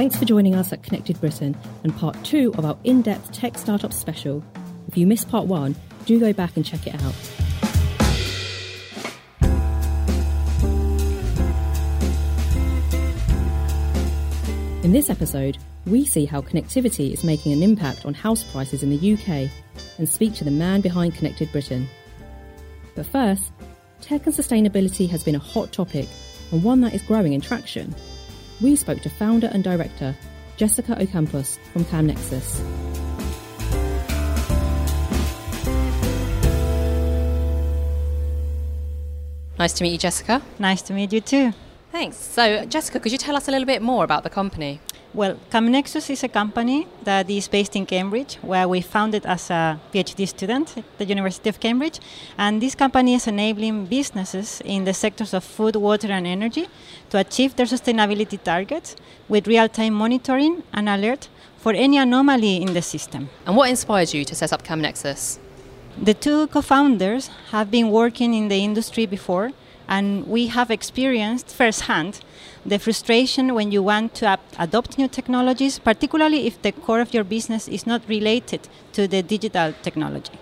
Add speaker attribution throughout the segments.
Speaker 1: Thanks for joining us at Connected Britain and part two of our in depth tech startup special. If you missed part one, do go back and check it out. In this episode, we see how connectivity is making an impact on house prices in the UK and speak to the man behind Connected Britain. But first, tech and sustainability has been a hot topic and one that is growing in traction. We spoke to founder and director Jessica Ocampos from CamNexus.
Speaker 2: Nice to meet you, Jessica.
Speaker 3: Nice to meet you too.
Speaker 2: Thanks. So, Jessica, could you tell us a little bit more about the company?
Speaker 3: Well, CamNexus is a company that is based in Cambridge, where we founded as a PhD student at the University of Cambridge. And this company is enabling businesses in the sectors of food, water, and energy to achieve their sustainability targets with real time monitoring and alert for any anomaly in the system.
Speaker 2: And what inspired you to set up CamNexus?
Speaker 3: The two co founders have been working in the industry before, and we have experienced firsthand the frustration when you want to ap- adopt new technologies, particularly if the core of your business is not related to the digital technology.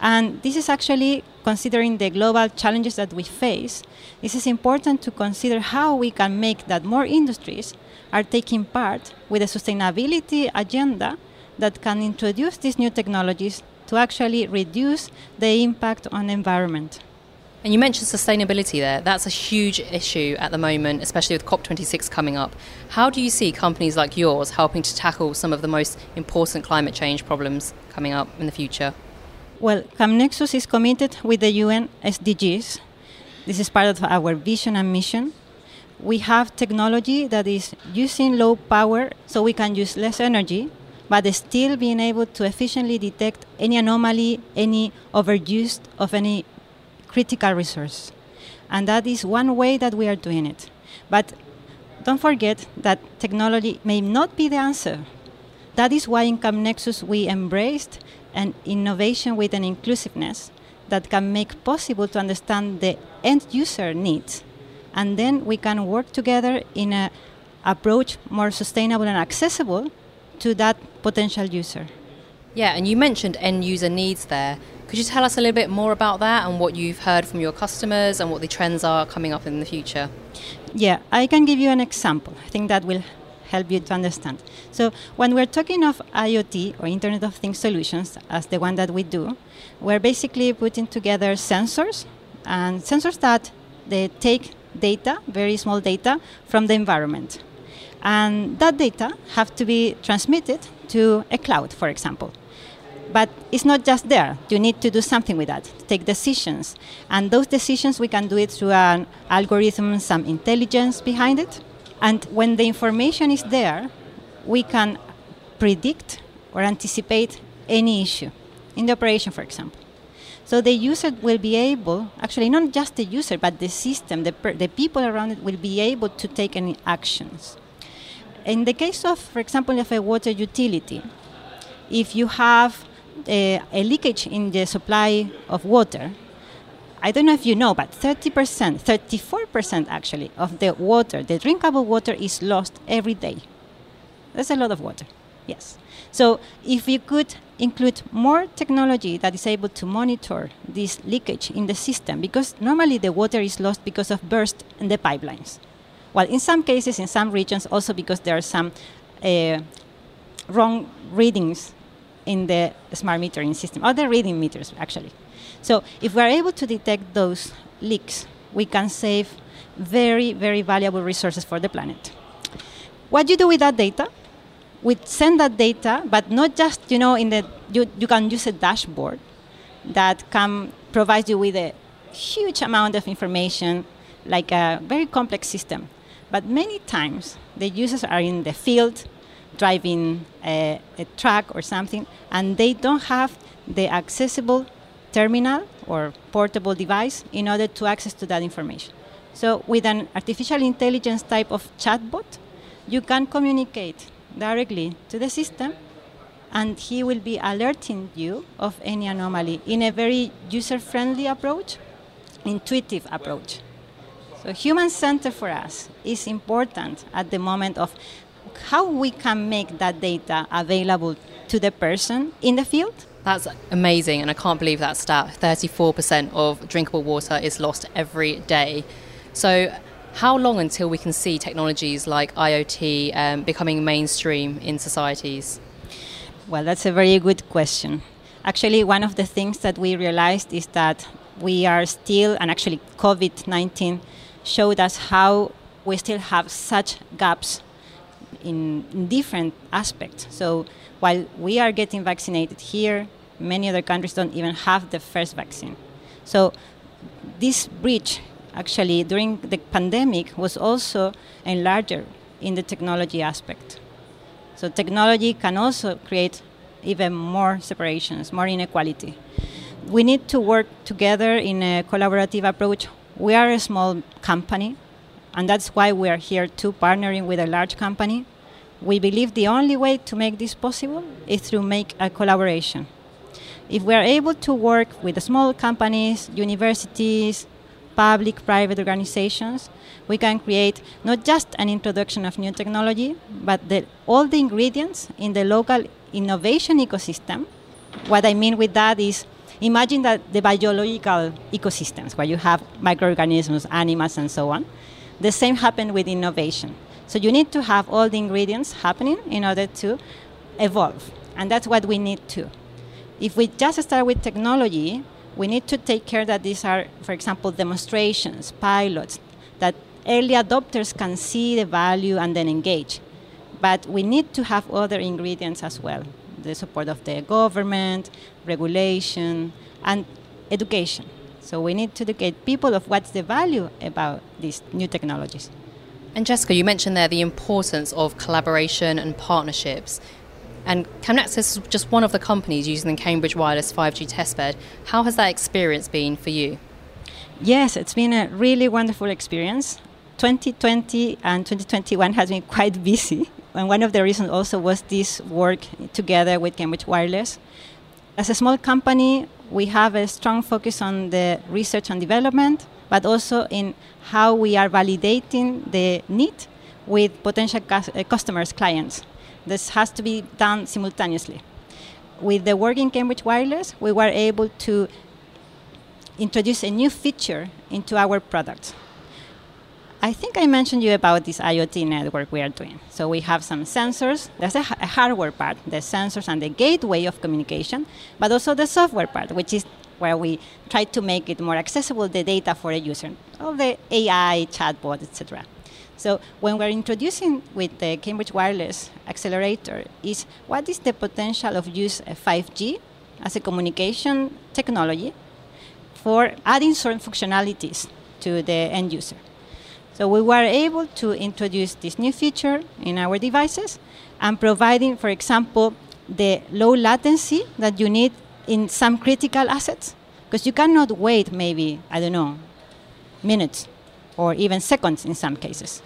Speaker 3: And this is actually considering the global challenges that we face. This is important to consider how we can make that more industries are taking part with a sustainability agenda that can introduce these new technologies to actually reduce the impact on the environment.
Speaker 2: And you mentioned sustainability there. That's a huge issue at the moment, especially with COP26 coming up. How do you see companies like yours helping to tackle some of the most important climate change problems coming up in the future?
Speaker 3: Well, CamNexus is committed with the UN SDGs. This is part of our vision and mission. We have technology that is using low power so we can use less energy, but still being able to efficiently detect any anomaly, any overuse of any critical resource. And that is one way that we are doing it. But don't forget that technology may not be the answer. That is why in CamNexus we embraced an innovation with an inclusiveness that can make possible to understand the end user needs. And then we can work together in an approach more sustainable and accessible to that potential user.
Speaker 2: Yeah, and you mentioned end user needs there. Could you tell us a little bit more about that and what you've heard from your customers and what the trends are coming up in the future?
Speaker 3: Yeah, I can give you an example. I think that will help you to understand. So, when we're talking of IoT or Internet of Things solutions, as the one that we do, we're basically putting together sensors and sensors that they take data, very small data, from the environment. And that data have to be transmitted to a cloud, for example. But it's not just there. You need to do something with that, take decisions. And those decisions, we can do it through an algorithm, some intelligence behind it. And when the information is there, we can predict or anticipate any issue in the operation, for example. So the user will be able, actually, not just the user, but the system, the, per, the people around it will be able to take any actions. In the case of, for example, of a water utility, if you have a, a leakage in the supply of water, I don't know if you know, but 30%, 34% actually, of the water, the drinkable water, is lost every day. That's a lot of water, yes. So if you could include more technology that is able to monitor this leakage in the system, because normally the water is lost because of burst in the pipelines. Well, in some cases, in some regions, also because there are some uh, wrong readings in the smart metering system, or the reading meters actually. So if we're able to detect those leaks, we can save very, very valuable resources for the planet. What do you do with that data? We send that data, but not just, you know, in the, you, you can use a dashboard that can provide you with a huge amount of information, like a very complex system. But many times the users are in the field driving a, a truck or something, and they don't have the accessible terminal or portable device in order to access to that information. So with an artificial intelligence type of chatbot, you can communicate directly to the system and he will be alerting you of any anomaly in a very user-friendly approach, intuitive approach. So human center for us is important at the moment of how we can make that data available to the person in the field.
Speaker 2: That's amazing, and I can't believe that stat 34% of drinkable water is lost every day. So, how long until we can see technologies like IoT um, becoming mainstream in societies?
Speaker 3: Well, that's a very good question. Actually, one of the things that we realized is that we are still, and actually, COVID 19 showed us how we still have such gaps in, in different aspects. So, while we are getting vaccinated here, many other countries don't even have the first vaccine. So, this bridge actually during the pandemic was also enlarged in the technology aspect. So technology can also create even more separations, more inequality. We need to work together in a collaborative approach. We are a small company, and that's why we are here too, partnering with a large company. We believe the only way to make this possible is through make a collaboration. If we are able to work with small companies, universities, public private organizations, we can create not just an introduction of new technology, but the, all the ingredients in the local innovation ecosystem. What I mean with that is imagine that the biological ecosystems where you have microorganisms, animals, and so on. The same happened with innovation. So you need to have all the ingredients happening in order to evolve. And that's what we need to. If we just start with technology, we need to take care that these are, for example, demonstrations, pilots, that early adopters can see the value and then engage. But we need to have other ingredients as well the support of the government, regulation, and education. So we need to educate people of what's the value about these new technologies.
Speaker 2: And Jessica, you mentioned there the importance of collaboration and partnerships. And CamNexus is just one of the companies using the Cambridge Wireless 5G testbed. How has that experience been for you?
Speaker 3: Yes, it's been a really wonderful experience. 2020 and 2021 has been quite busy. And one of the reasons also was this work together with Cambridge Wireless. As a small company, we have a strong focus on the research and development, but also in how we are validating the need with potential uh, customers, clients. This has to be done simultaneously. With the work in Cambridge Wireless, we were able to introduce a new feature into our product. I think I mentioned you about this IoT network we are doing. So we have some sensors. There's a, hardware part, the sensors and the gateway of communication, but also the software part, which is where we try to make it more accessible, the data for a user, all the AI, chatbot, etc. So when we're introducing with the Cambridge Wireless accelerator is what is the potential of use of 5G as a communication technology for adding certain functionalities to the end user. So we were able to introduce this new feature in our devices and providing, for example, the low latency that you need in some critical assets. Because you cannot wait maybe, I don't know, minutes or even seconds in some cases.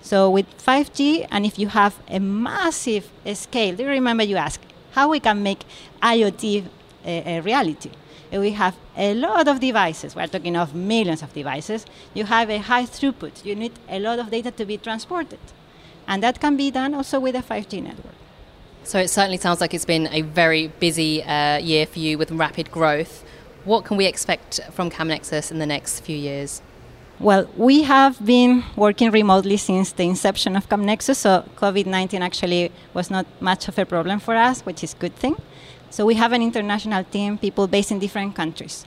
Speaker 3: So with 5G, and if you have a massive scale, do you remember you asked how we can make IoT a, uh, a reality? We have a lot of devices. We're talking of millions of devices. You have a high throughput. You need a lot of data to be transported. And that can be done also with a 5G network.
Speaker 2: So it certainly sounds like it's been a very busy uh, year for you with rapid growth. What can we expect from CamNexus in the next few years?
Speaker 3: Well, we have been working remotely since the inception of CamNexus, so COVID 19 actually was not much of a problem for us, which is a good thing. So we have an international team, people based in different countries.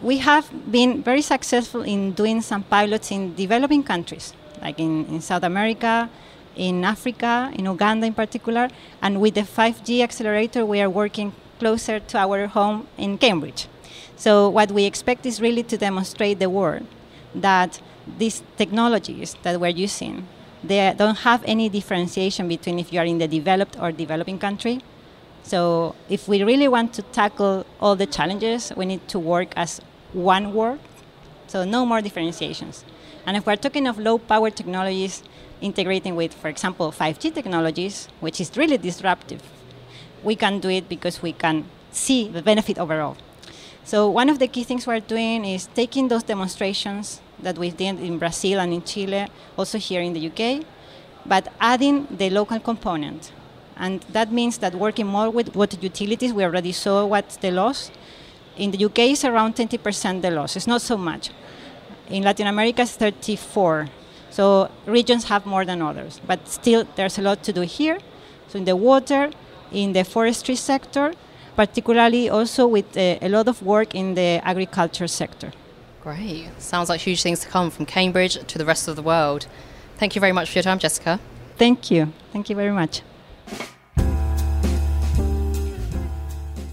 Speaker 3: We have been very successful in doing some pilots in developing countries, like in, in South America, in Africa, in Uganda in particular, and with the 5G accelerator, we are working closer to our home in Cambridge. So what we expect is really to demonstrate the world that these technologies that we're using they don't have any differentiation between if you are in the developed or developing country. So if we really want to tackle all the challenges, we need to work as one world. So no more differentiations. And if we're talking of low power technologies integrating with, for example, 5G technologies, which is really disruptive, we can do it because we can see the benefit overall. So one of the key things we're doing is taking those demonstrations that we did in Brazil and in Chile, also here in the UK, but adding the local component. And that means that working more with water utilities, we already saw what the loss. In the UK, it's around 20% the loss. It's not so much. In Latin America, it's 34. So regions have more than others. But still, there's a lot to do here. So in the water, in the forestry sector, particularly also with uh, a lot of work in the agriculture sector.
Speaker 2: Great. Sounds like huge things to come from Cambridge to the rest of the world. Thank you very much for your time, Jessica.
Speaker 3: Thank you. Thank you very much.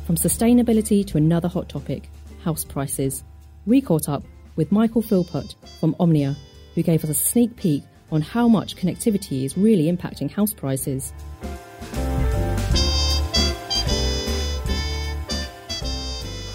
Speaker 1: From sustainability to another hot topic, house prices, we caught up with Michael Philpott from Omdia, who gave us a sneak peek on how much connectivity is really impacting house prices.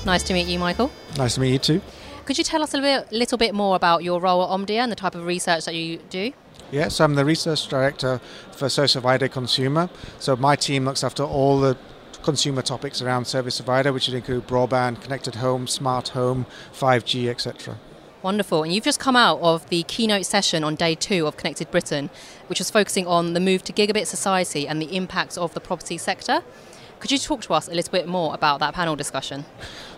Speaker 2: Nice to meet you, Michael.
Speaker 4: Nice to meet you too.
Speaker 2: Could you tell us a little bit, little bit more about your role at Omdia and the type of research that you do?
Speaker 4: Yes, I'm the research director for Service Provider Consumer. So my team looks after all the consumer topics around service provider, which would include broadband, connected home, smart home, 5G, etc.
Speaker 2: Wonderful. And you've just come out of the keynote session on day two of Connected Britain, which was focusing on the move to gigabit society and the impacts of the property sector. Could you talk to us a little bit more about that panel discussion?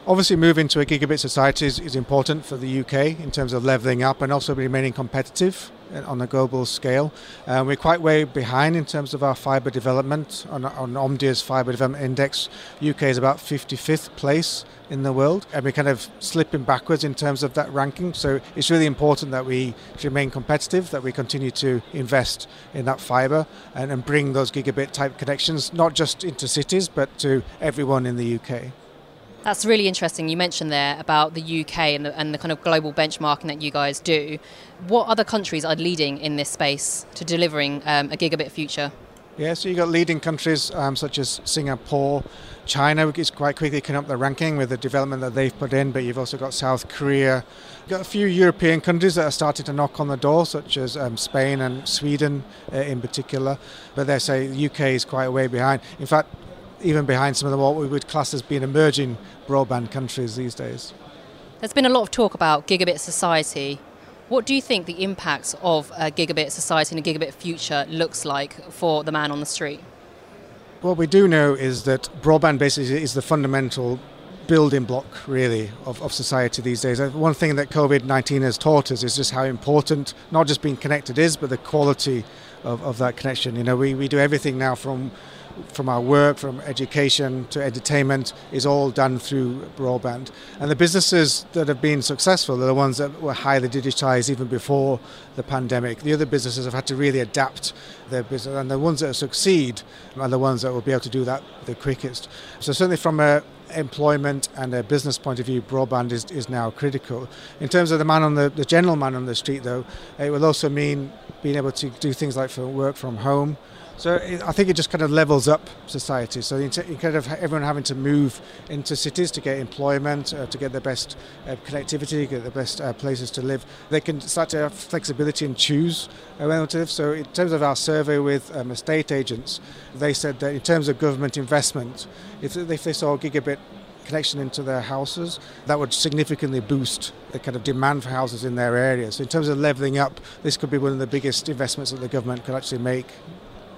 Speaker 4: Obviously, moving to a gigabit society is, is important for the UK in terms of levelling up and also remaining competitive on a global scale. Uh, we're quite way behind in terms of our fibre development. On, on Omdia's fibre development index, UK is about 55th place in the world, and we're kind of slipping backwards in terms of that ranking. So it's really important that we remain competitive, that we continue to invest in that fibre and, and bring those gigabit type connections not just into cities but to everyone in the UK.
Speaker 2: That's really interesting. You mentioned there about the UK and the, and the, kind of global benchmarking that you guys do. What other countries are leading in this space to delivering um, a gigabit future?
Speaker 4: Yeah, so you've got leading countries um, such as Singapore, China which is quite quickly coming up the ranking with the development that they've put in, but you've also got South Korea. You've got a few European countries that are starting to knock on the door, such as um, Spain and Sweden uh, in particular. But they say the UK is quite a way behind. In fact, even behind some of the, what we would class as being emerging broadband countries these days.
Speaker 2: There's been a lot of talk about gigabit society. What do you think the impacts of a gigabit society and a gigabit future looks like for the man on the street?
Speaker 4: What we do know is that broadband basically is the fundamental building block, really, of, of society these days. Uh, one thing that COVID 19 has taught us is just how important not just being connected is, but the quality of, of that connection. You know, we, we do everything now from from our work, from education to entertainment, is all done through broadband. And the businesses that have been successful are the ones that were highly digitized even before the pandemic. The other businesses have had to really adapt their business, and the ones that succeed are the ones that will be able to do that the quickest. So, certainly from a employment and a business point of view, broadband is, is now critical. In terms of the man on the, the general man on the street, though, it will also mean being able to do things like for work from home, so I think it just kind of levels up society. So instead of everyone having to move into cities to get employment, uh, to get the best uh, connectivity, get the best uh, places to live, they can start to have flexibility and choose where to live. So in terms of our survey with um, estate agents, they said that in terms of government investment, if, if they saw a gigabit connection into their houses, that would significantly boost the kind of demand for houses in their areas. So in terms of levelling up, this could be one of the biggest investments that the government could actually make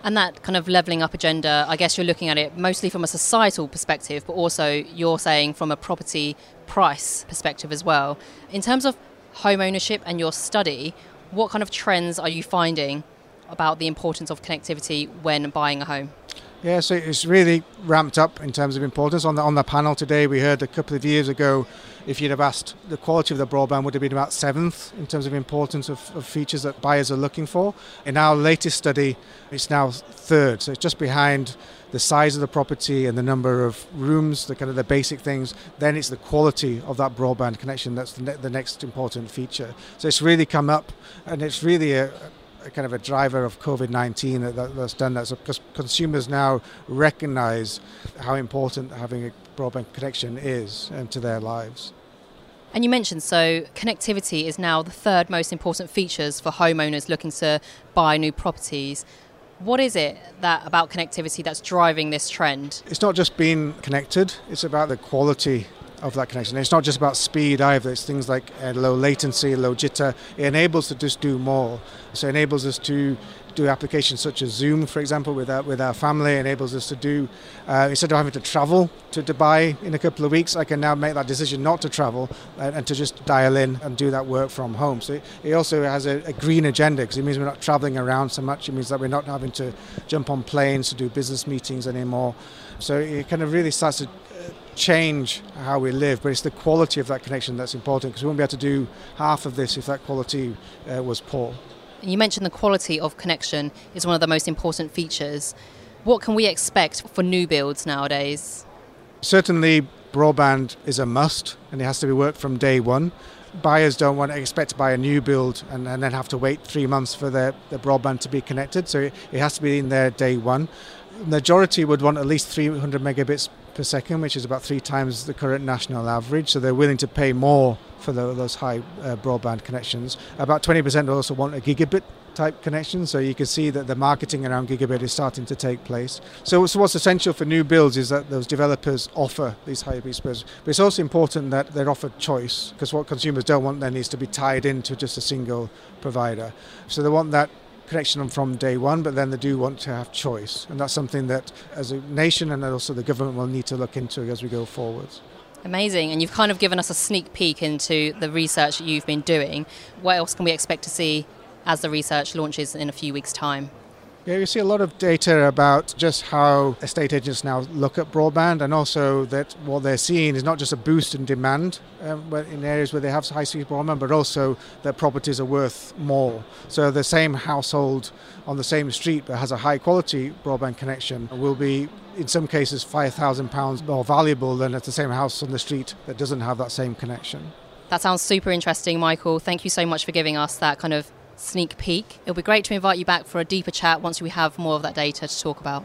Speaker 2: and that kind of levelling up agenda, I guess you're looking at it mostly from a societal perspective, but also you're saying from a property price perspective as well. In terms of home ownership and your study, what kind of trends are you finding about the importance of connectivity when buying a home?
Speaker 4: Yeah, so it's really ramped up in terms of importance. On the on the panel today, we heard a couple of years ago, if you'd have asked, the quality of the broadband would have been about seventh in terms of importance of, of features that buyers are looking for. In our latest study, it's now third, so it's just behind the size of the property and the number of rooms, the kind of the basic things. Then it's the quality of that broadband connection that's the, ne- the next important feature. So it's really come up, and it's really a kind of a driver of COVID 19 that, that's done that. So because consumers now recognize how important having a broadband connection is to their lives.
Speaker 2: And you mentioned so connectivity is now the third most important features for homeowners looking to buy new properties. What is it that about connectivity that's driving this trend?
Speaker 4: It's not just being connected, it's about the quality of that connection. it's not just about speed either. It's things like uh, low latency, low jitter. It enables us to just do more. So it enables us to do applications such as Zoom, for example, with our, with our family. It enables us to do, uh, instead of having to travel to Dubai in a couple of weeks, I can now make that decision not to travel and, and to just dial in and do that work from home. So it, it also has a, a green agenda because it means we're not traveling around so much. It means that we're not having to jump on planes to do business meetings anymore. So it kind of really starts to change how we live, but it's the quality of that connection that's important because we won't be able to do half of this if that quality uh, was poor.
Speaker 2: You mentioned the quality of connection is one of the most important features. What can we expect for new builds nowadays?
Speaker 4: Certainly, broadband is a must and it has to be worked from day one. Buyers don't want to expect to buy a new build and, and then have to wait three months for their, their broadband to be connected, so it, it has to be in there day one. The majority would want at least 300 megabits per second, which is about three times the current national average. So they're willing to pay more for the, those high uh, broadband connections. About 20% also want a gigabit type connection. So you can see that the marketing around gigabit is starting to take place. So, so what's essential for new builds is that those developers offer these high speed speeds. But it's also important that they're offered choice because what consumers don't want then is to be tied into just a single provider. So they want that connection from day one, but then they do want to have choice. And that's something that, as a nation and also the government, will need to look into as we go forwards.
Speaker 2: Amazing. And you've kind of given us a sneak peek into the research that you've been doing. What else can we expect to see as the research launches in a few weeks' time?
Speaker 4: Yeah, we see a lot of data about just how estate agents now look at broadband, and also that what they're seeing is not just a boost in demand um, in areas where they have high speed broadband, but also that properties are worth more. So the same household on the same street that has a high quality broadband connection will be, in some cases, £5,000 more valuable than at the same house on the street that doesn't have that same connection.
Speaker 2: That sounds super interesting, Michael. Thank you so much for giving us that kind of sneak peek. It'll be great to invite you back for a deeper chat once we have more of that data to talk about.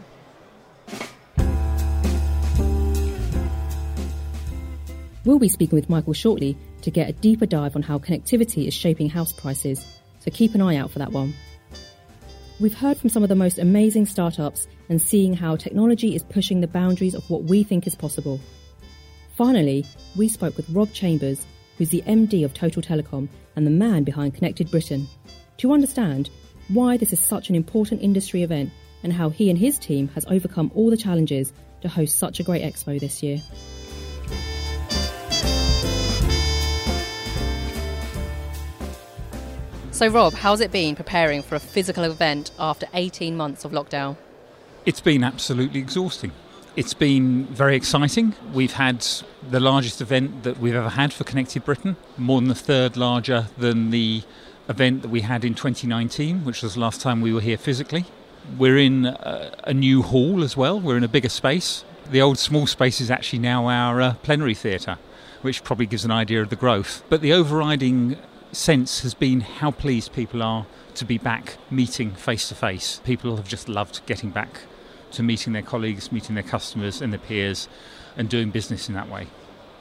Speaker 1: We'll be speaking with Michael shortly to get a deeper dive on how connectivity is shaping house prices, so keep an eye out for that one. We've heard from some of the most amazing startups and seeing how technology is pushing the boundaries of what we think is possible. Finally, we spoke with Rob Chambers, who's the MD of Total Telecom and the man behind Connected Britain to understand why this is such an important industry event and how he and his team has overcome all the challenges to host such a great expo this year.
Speaker 2: So, Rob, how's it been preparing for a physical event after 18 months of lockdown?
Speaker 5: It's been absolutely exhausting. It's been very exciting. We've had the largest event that we've ever had for Connected Britain, more than a third larger than the event that we had in 2019, which was the last time we were here physically. We're in a, a new hall as well, we're in a bigger space. The old small space is actually now our uh, plenary theatre, which probably gives an idea of the growth. But the overriding sense has been how pleased people are to be back meeting face to face. People have just loved getting back to meeting their colleagues, meeting their customers and their peers, and doing business in that way.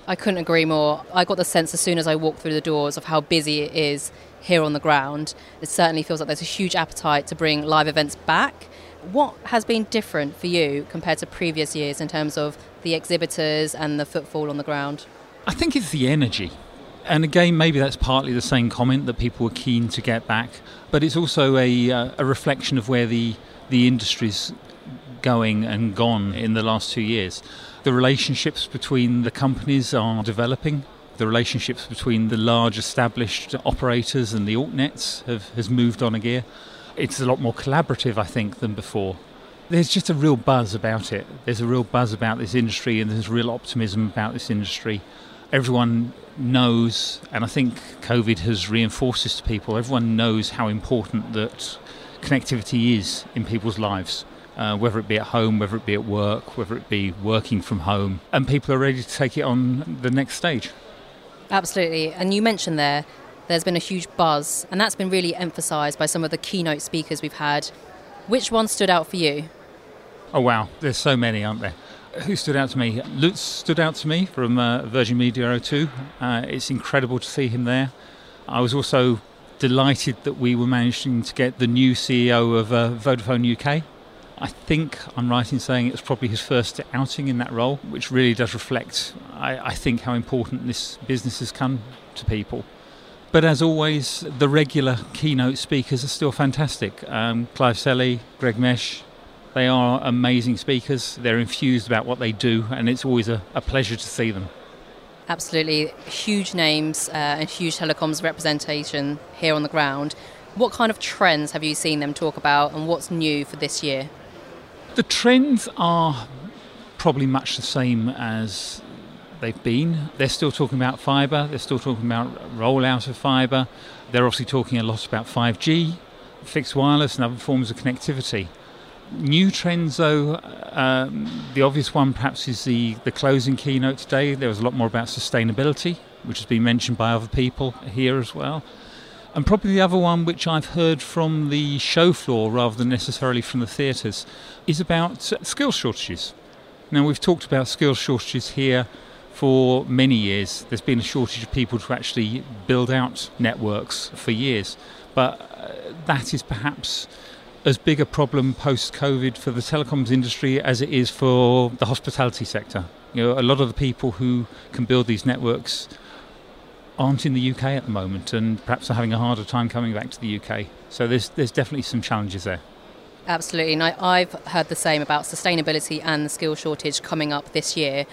Speaker 2: I couldn't agree more. I got the sense as soon as I walked through the doors of how busy it is here on the ground. It certainly feels like there's a huge appetite to bring live events back. What has been different for you compared to previous years in terms of the exhibitors and the footfall on the ground?
Speaker 5: I think it's the energy. And again, maybe that's partly the same comment that people were keen to get back, but it's also a, uh, a reflection of where the, the industry's going and gone in the last two years. The relationships between the companies are developing. The relationships between the large established operators and the altnets have, has moved on a gear. It's a lot more collaborative, I think, than before. There's just a real buzz about it. There's a real buzz about this industry, and there's real optimism about this industry. Everyone knows, and I think COVID has reinforced this to people, everyone knows how important that connectivity is in people's lives uh, whether it be at home, whether it be at work, whether it be working from home, and people are ready to take it on the next stage.
Speaker 2: Absolutely. And you mentioned there, there's been a huge buzz, and that's been really emphasised by some of the keynote speakers we've had. Which one stood out for you?
Speaker 5: Oh, wow. There's so many, aren't there? Who stood out to me? Lutz stood out to me from uh, Virgin Media O2. Uh, it's incredible to see him there. I was also delighted that we were managing to get the new CEO of uh, Vodafone UK I think I'm right in saying it was probably his first outing in that role, which really does reflect, I, I think, how important this business has come to people. But as always, the regular keynote speakers are still fantastic. Um, Clive Selley, Greg Mesch, they are amazing speakers. They're infused about what they do, and it's always a, a pleasure to see them.
Speaker 2: Absolutely. Huge names uh, and huge telecoms representation here on the ground. What kind of trends have you seen them talk about, and what's new for this year?
Speaker 5: The trends are probably much the same as they've been. They're still talking about fibre, they're still talking about rollout of fibre, they're obviously talking a lot about 5G, fixed wireless, and other forms of connectivity. New trends, though, um, the obvious one perhaps is the, the closing keynote today. There was a lot more about sustainability, which has been mentioned by other people here as well. And probably the other one, which I've heard from the show floor rather than necessarily from the theatres, is about skill shortages. Now, we've talked about skill shortages here for many years. There's been a shortage of people to actually build out networks for years. But uh, that is perhaps as big a problem post COVID for the telecoms industry as it is for the hospitality sector. You know, a lot of the people who can build these networks aren't in the UK at the moment and perhaps are having a harder time coming back to the UK. So there's, there's definitely some challenges there.
Speaker 2: Absolutely, and I, have heard the same about sustainability and the skill shortage coming up this year.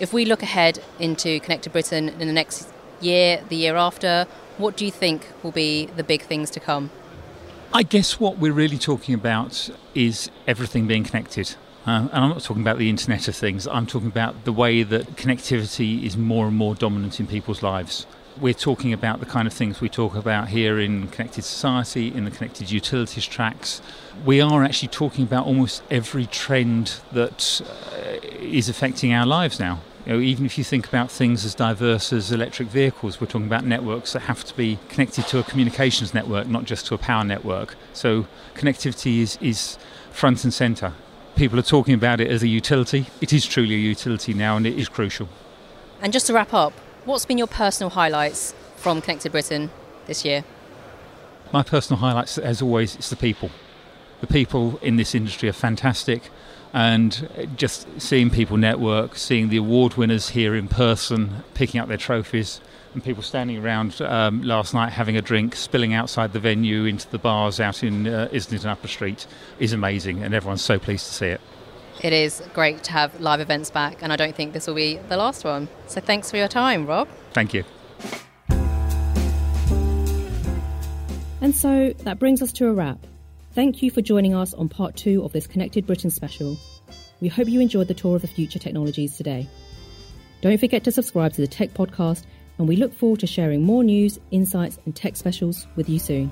Speaker 2: If we look ahead into Connected Britain in the next year, the year after, what do you think will be the big things to come?
Speaker 5: I guess what we're really talking about is everything being connected. Uh, and I'm not talking about the Internet of Things, I'm talking about the way that connectivity is more and more dominant in people's lives we're talking about the kind of things we talk about here in Connected Society, in the Connected Utilities tracks. We are actually talking about almost every trend that uh, is affecting our lives now. You know, even if you think about things as diverse as electric vehicles, we're talking about networks that have to be connected to a communications network, not just to a power network. So connectivity is, is front and centre. People are talking about it as a utility. It is truly a utility now, and it is crucial.
Speaker 2: And just to wrap up, What's been your personal highlights from Connected Britain this year?
Speaker 5: My personal highlights, as always, it's the people. The people in this industry are fantastic, and just seeing people network, seeing the award winners here in person, picking up their trophies, and people standing around um, last night having a drink, spilling outside the venue into the bars out in uh, Islington Upper Street is amazing, and everyone's so pleased to see it
Speaker 2: it is great to have live events back, and I don't think this will be the last one. So thanks for your time, Rob.
Speaker 5: Thank you.
Speaker 1: And so that brings us to a wrap. Thank you for joining us on part two of this Connected Britain special. We hope you enjoyed the tour of the future technologies today. Don't forget to subscribe to the Tech Podcast, and we look forward to sharing more news, insights, and tech specials with you soon.